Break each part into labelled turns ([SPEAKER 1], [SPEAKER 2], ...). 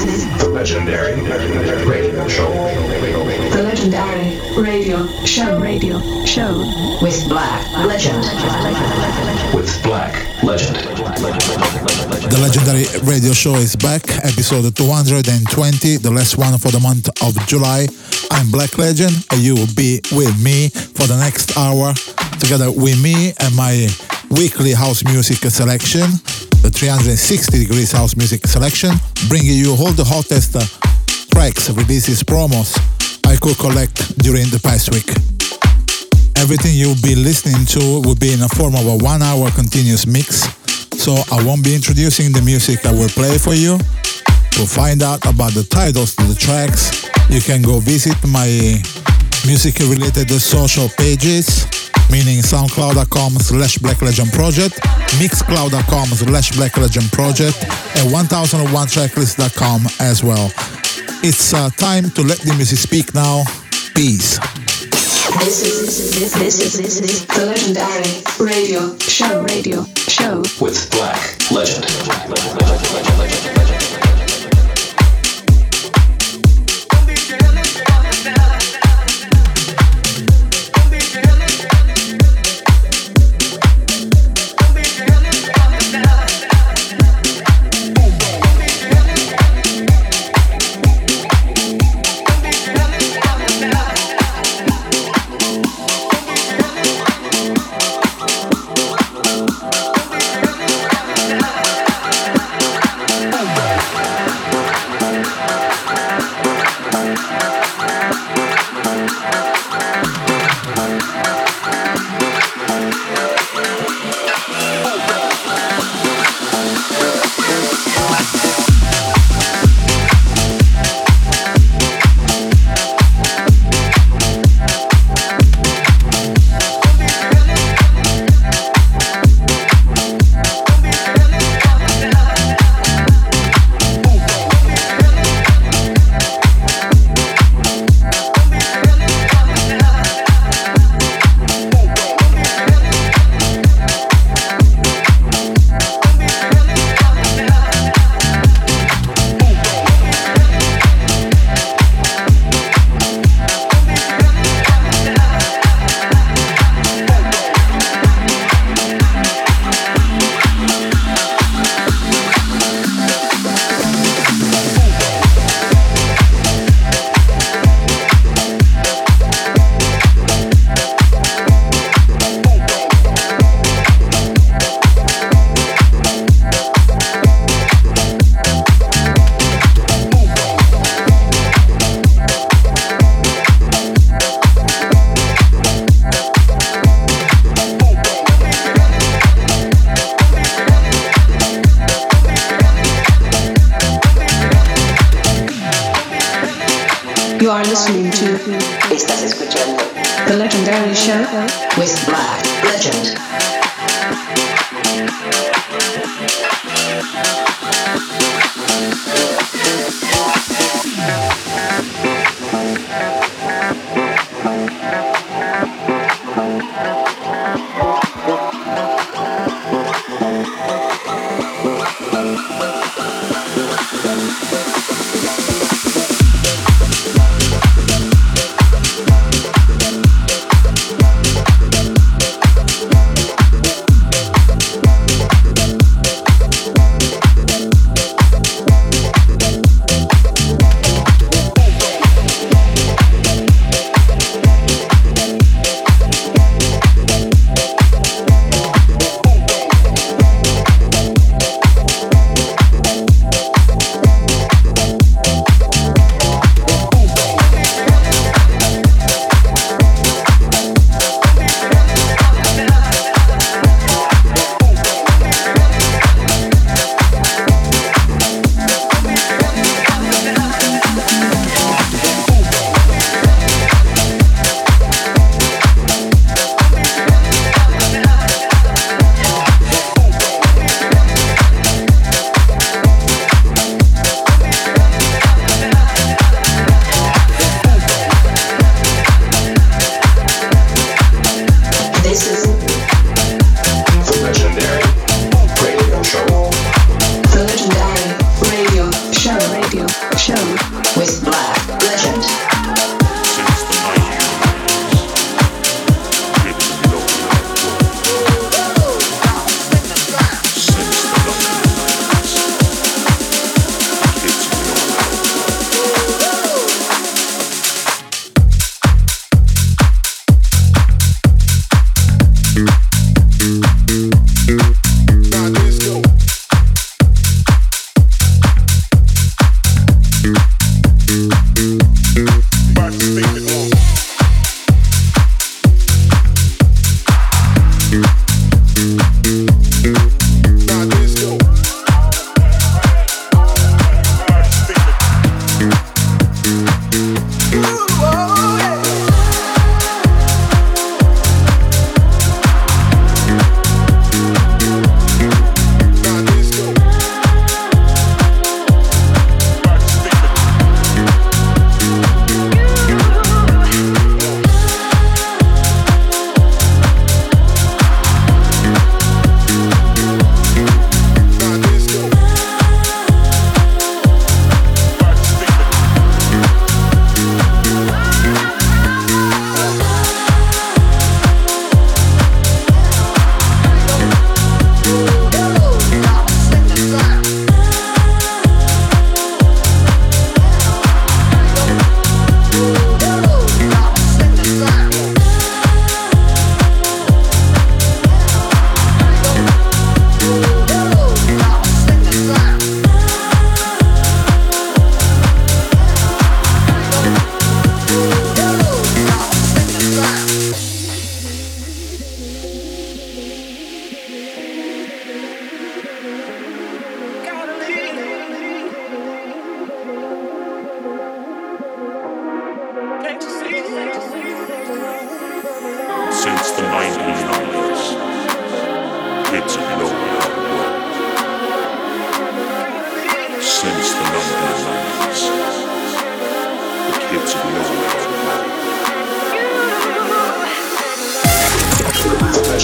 [SPEAKER 1] This is
[SPEAKER 2] the legendary radio show.
[SPEAKER 1] The legendary radio show radio show with Black Legend.
[SPEAKER 2] With Black Legend.
[SPEAKER 3] The legendary radio show is back, episode 220, the last one for the month of July. I'm Black Legend, and you will be with me for the next hour, together with me and my weekly house music selection the 360 degrees house music selection, bringing you all the hottest uh, tracks, releases, promos I could collect during the past week. Everything you'll be listening to will be in a form of a one hour continuous mix, so I won't be introducing the music I will play for you. To find out about the titles to the tracks, you can go visit my music related social pages meaning soundcloud.com slash blacklegendproject, mixcloud.com slash blacklegendproject, and 1001tracklist.com as well. It's uh, time to let the music speak now. Peace.
[SPEAKER 1] This is this this is this is the legendary radio show radio show
[SPEAKER 2] with Black Legend. sound system. Boom!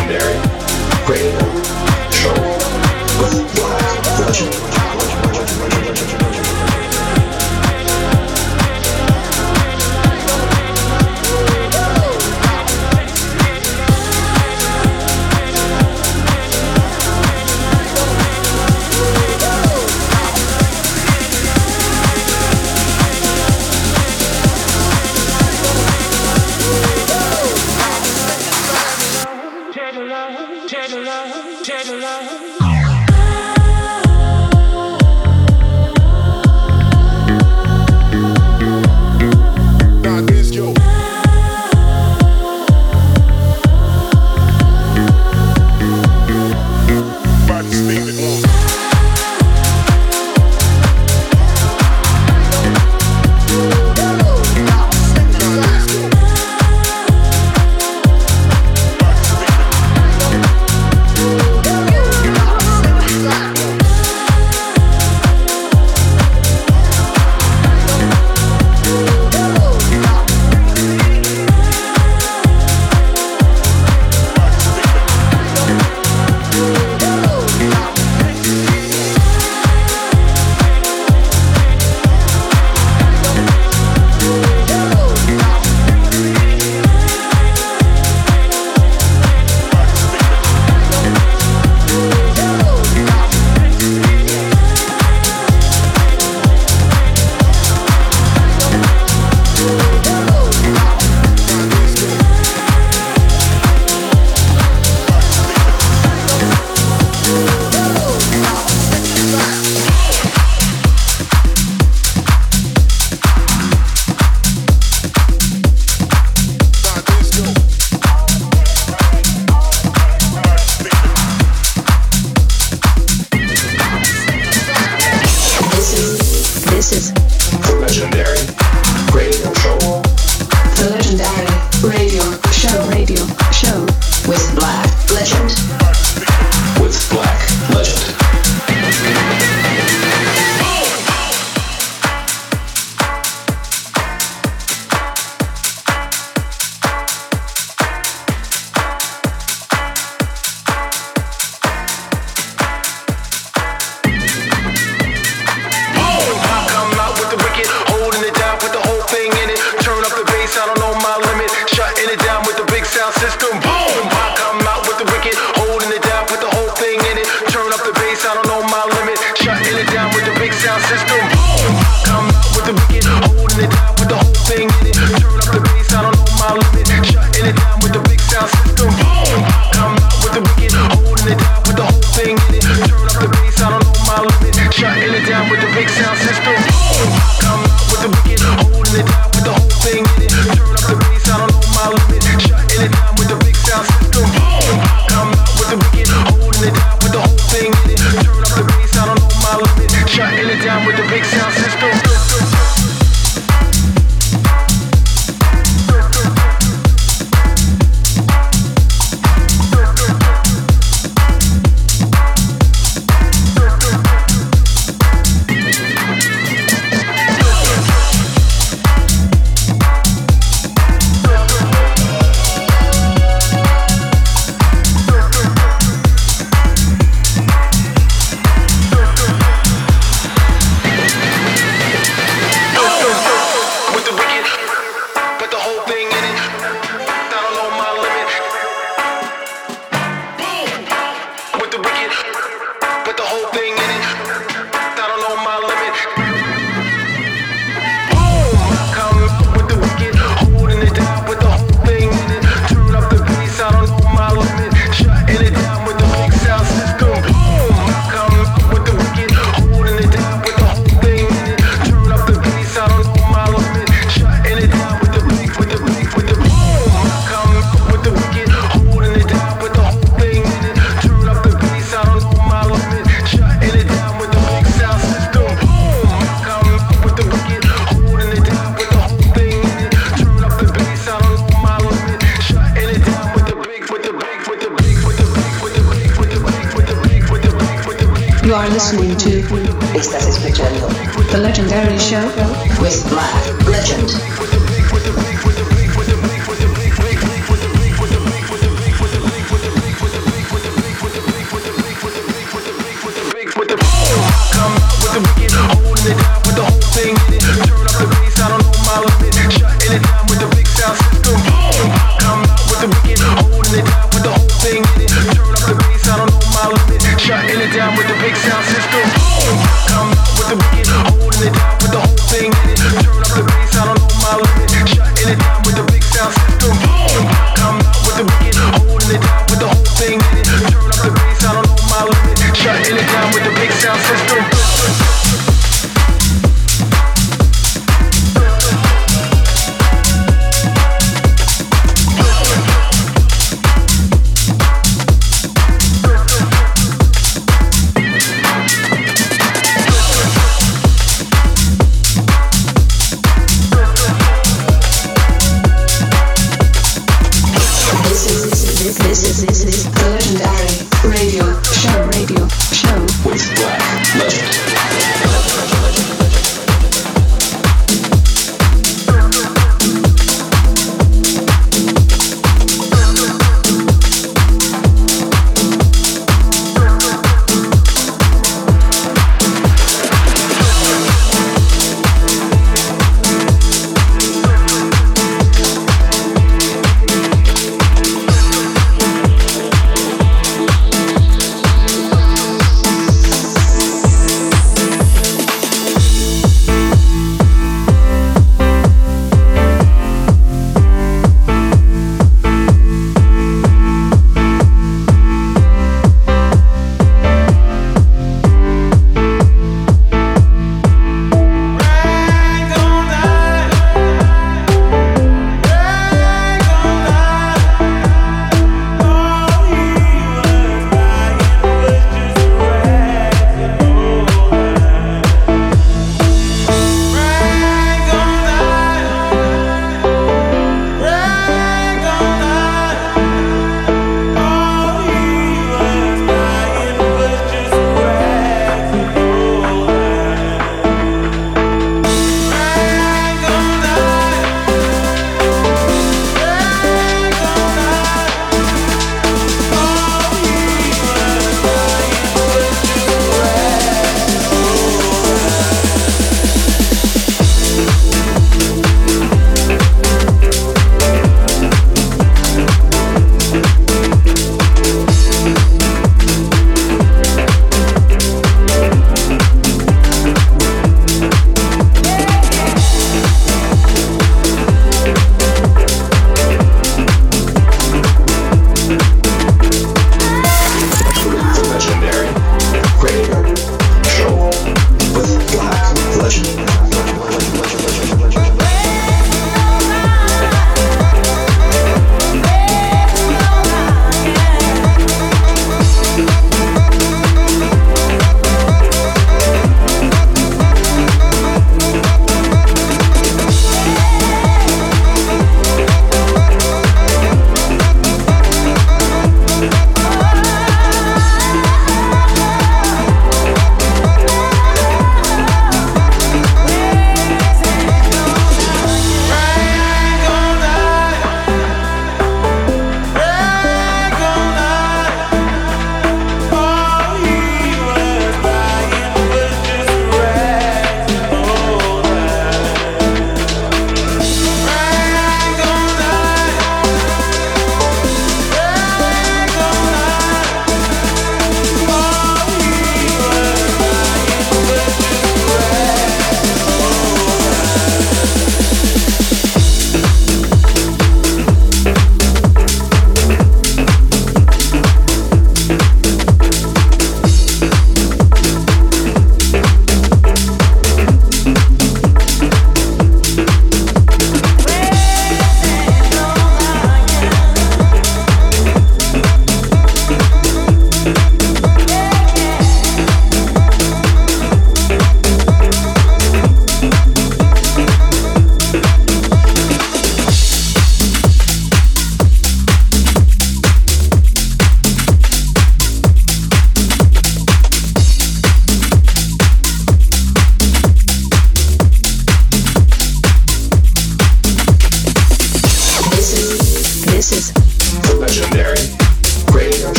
[SPEAKER 2] I come out with down,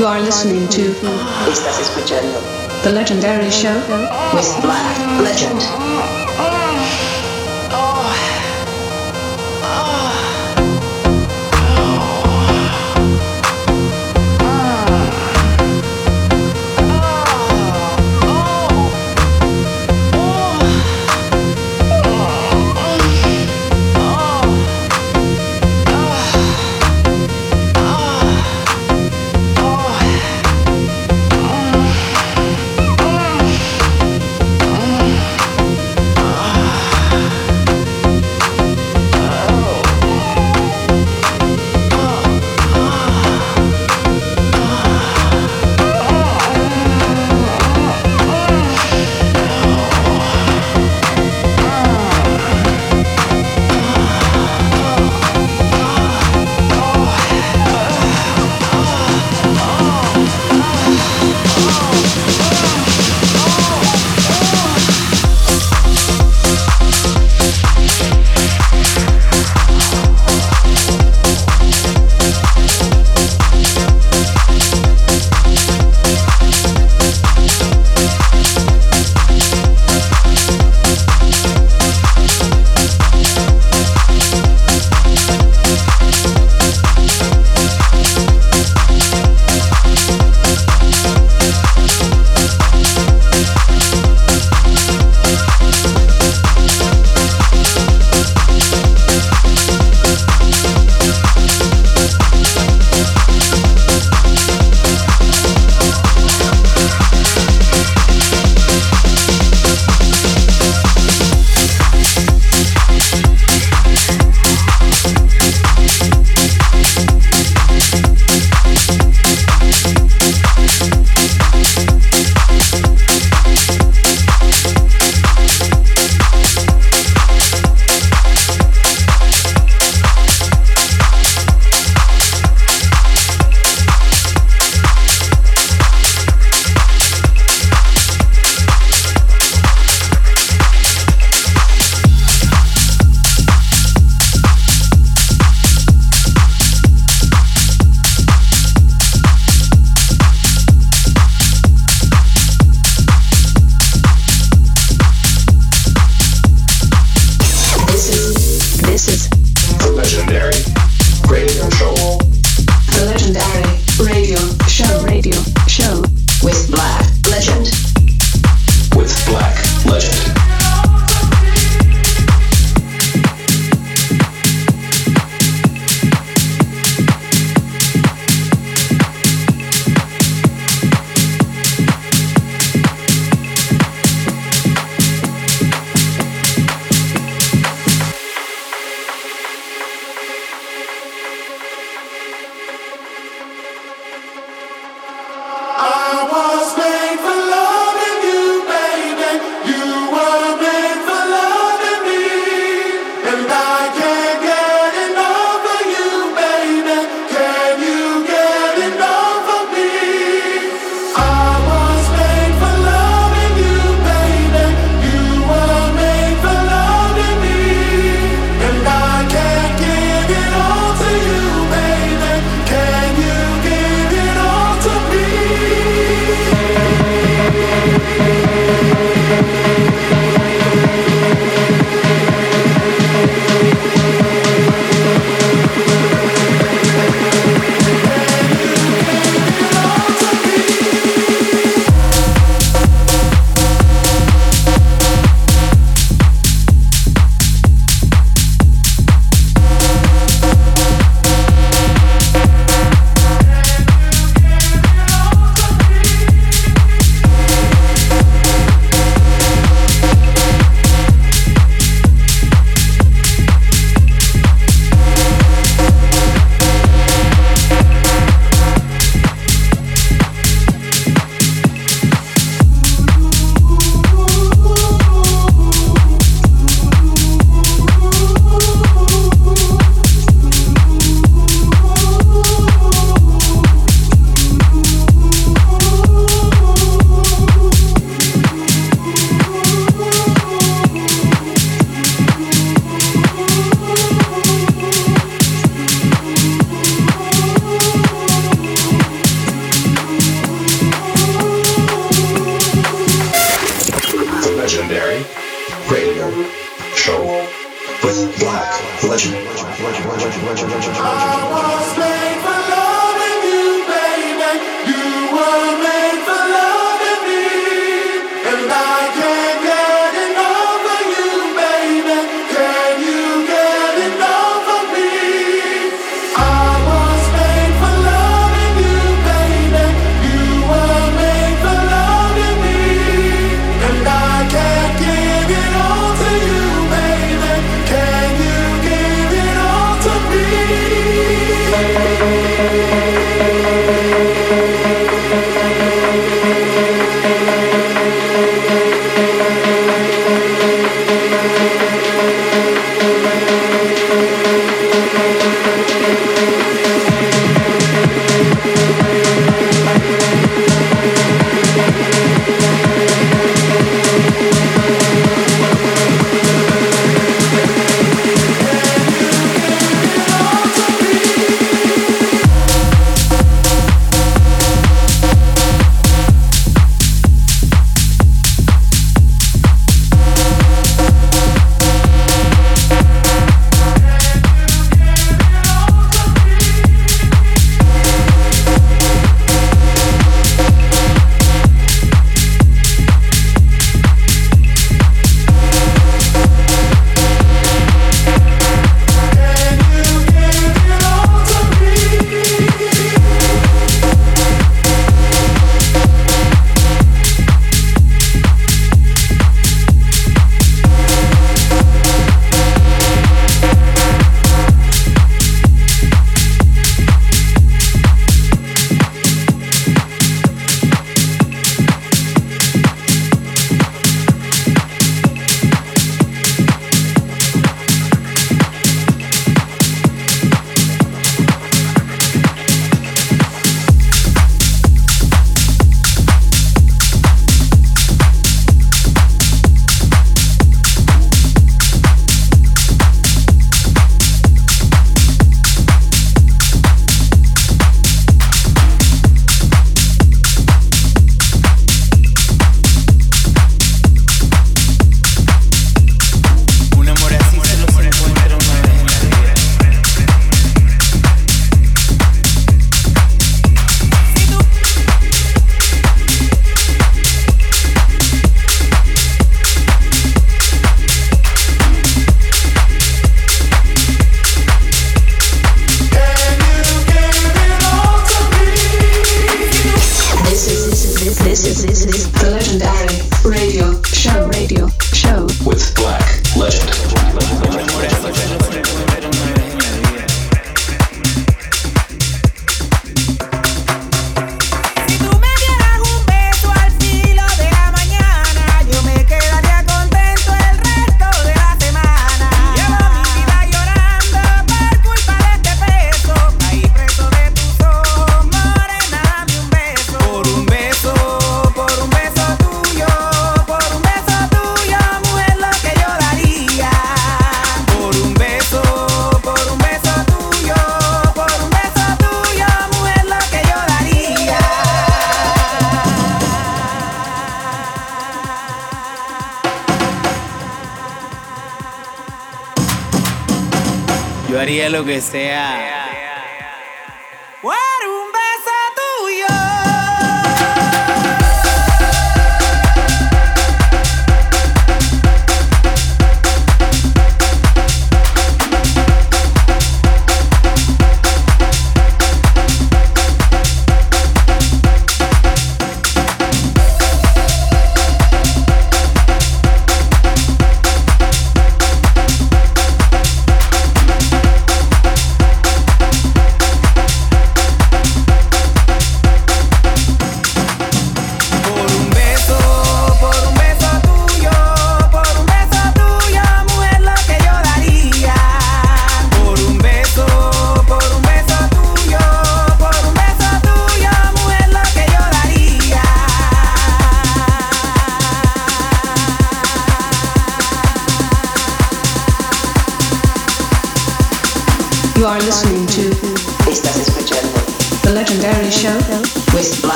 [SPEAKER 1] You are listening to
[SPEAKER 4] Estás escuchando
[SPEAKER 1] The Legendary Show
[SPEAKER 4] with Black Legend.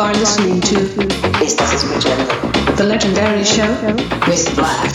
[SPEAKER 1] You are listening to.
[SPEAKER 4] Estás escuchando
[SPEAKER 1] The Legendary Show
[SPEAKER 4] with Black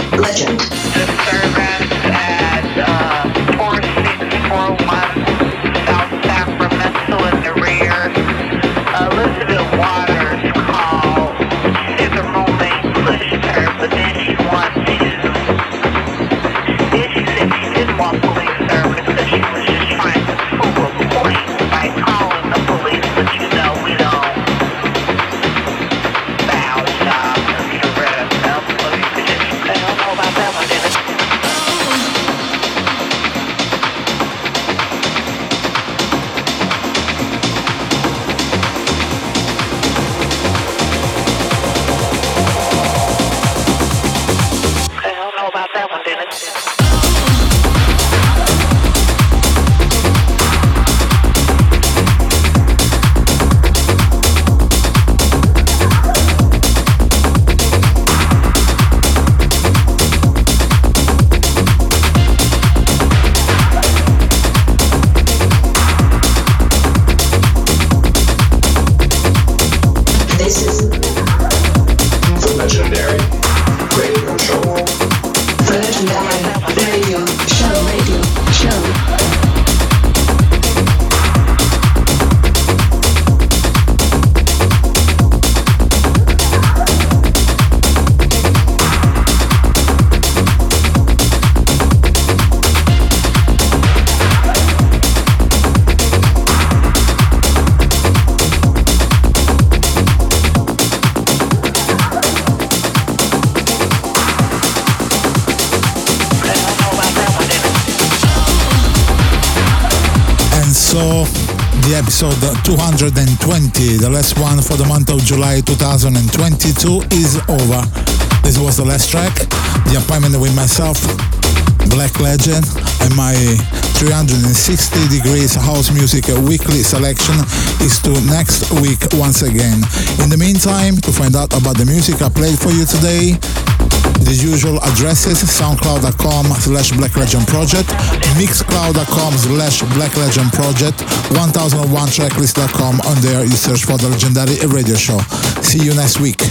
[SPEAKER 3] episode 220, the last one for the month of July 2022 is over. This was the last track. The appointment with myself, Black Legend, and my 360 degrees house music weekly selection is to next week once again. In the meantime, to find out about the music I played for you today, the usual addresses soundcloud.com slash black legend project mixcloud.com slash black legend project 1001tracklist.com on there you search for the legendary radio show. See you next week